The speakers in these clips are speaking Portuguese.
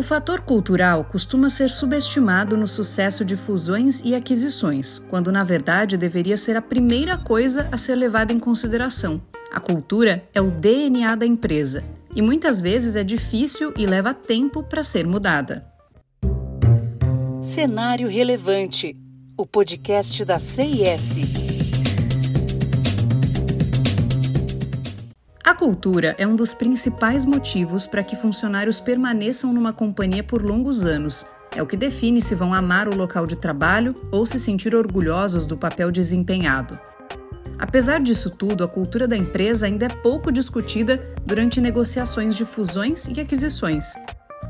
O fator cultural costuma ser subestimado no sucesso de fusões e aquisições, quando na verdade deveria ser a primeira coisa a ser levada em consideração. A cultura é o DNA da empresa e muitas vezes é difícil e leva tempo para ser mudada. Cenário Relevante o podcast da CIS. Cultura é um dos principais motivos para que funcionários permaneçam numa companhia por longos anos. É o que define se vão amar o local de trabalho ou se sentir orgulhosos do papel desempenhado. Apesar disso tudo, a cultura da empresa ainda é pouco discutida durante negociações de fusões e aquisições.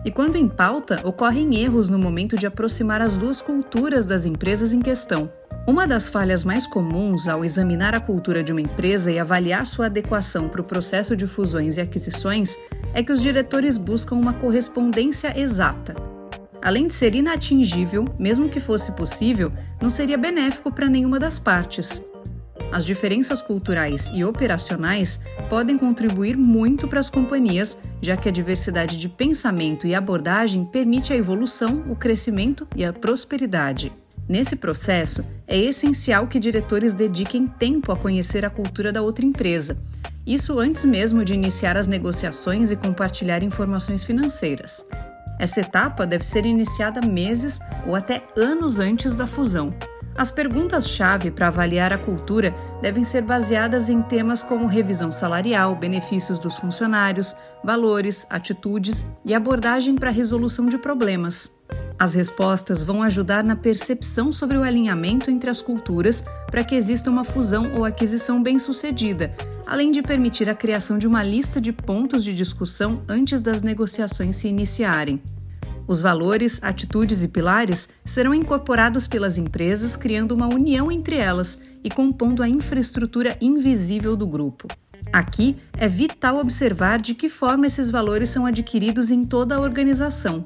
E quando em pauta, ocorrem erros no momento de aproximar as duas culturas das empresas em questão. Uma das falhas mais comuns ao examinar a cultura de uma empresa e avaliar sua adequação para o processo de fusões e aquisições é que os diretores buscam uma correspondência exata. Além de ser inatingível, mesmo que fosse possível, não seria benéfico para nenhuma das partes. As diferenças culturais e operacionais podem contribuir muito para as companhias, já que a diversidade de pensamento e abordagem permite a evolução, o crescimento e a prosperidade. Nesse processo, é essencial que diretores dediquem tempo a conhecer a cultura da outra empresa. Isso antes mesmo de iniciar as negociações e compartilhar informações financeiras. Essa etapa deve ser iniciada meses ou até anos antes da fusão. As perguntas-chave para avaliar a cultura devem ser baseadas em temas como revisão salarial, benefícios dos funcionários, valores, atitudes e abordagem para resolução de problemas. As respostas vão ajudar na percepção sobre o alinhamento entre as culturas para que exista uma fusão ou aquisição bem-sucedida, além de permitir a criação de uma lista de pontos de discussão antes das negociações se iniciarem. Os valores, atitudes e pilares serão incorporados pelas empresas, criando uma união entre elas e compondo a infraestrutura invisível do grupo. Aqui é vital observar de que forma esses valores são adquiridos em toda a organização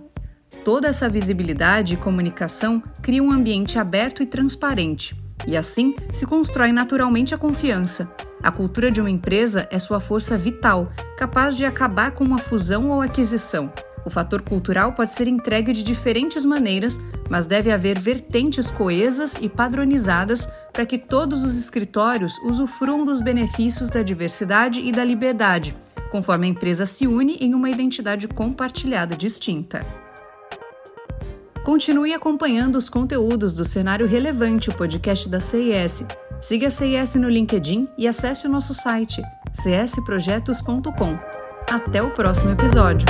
Toda essa visibilidade e comunicação cria um ambiente aberto e transparente, e assim se constrói naturalmente a confiança. A cultura de uma empresa é sua força vital, capaz de acabar com uma fusão ou aquisição. O fator cultural pode ser entregue de diferentes maneiras, mas deve haver vertentes coesas e padronizadas para que todos os escritórios usufruam dos benefícios da diversidade e da liberdade, conforme a empresa se une em uma identidade compartilhada distinta. Continue acompanhando os conteúdos do Cenário Relevante, o podcast da CIS. Siga a CIS no LinkedIn e acesse o nosso site csprojetos.com. Até o próximo episódio!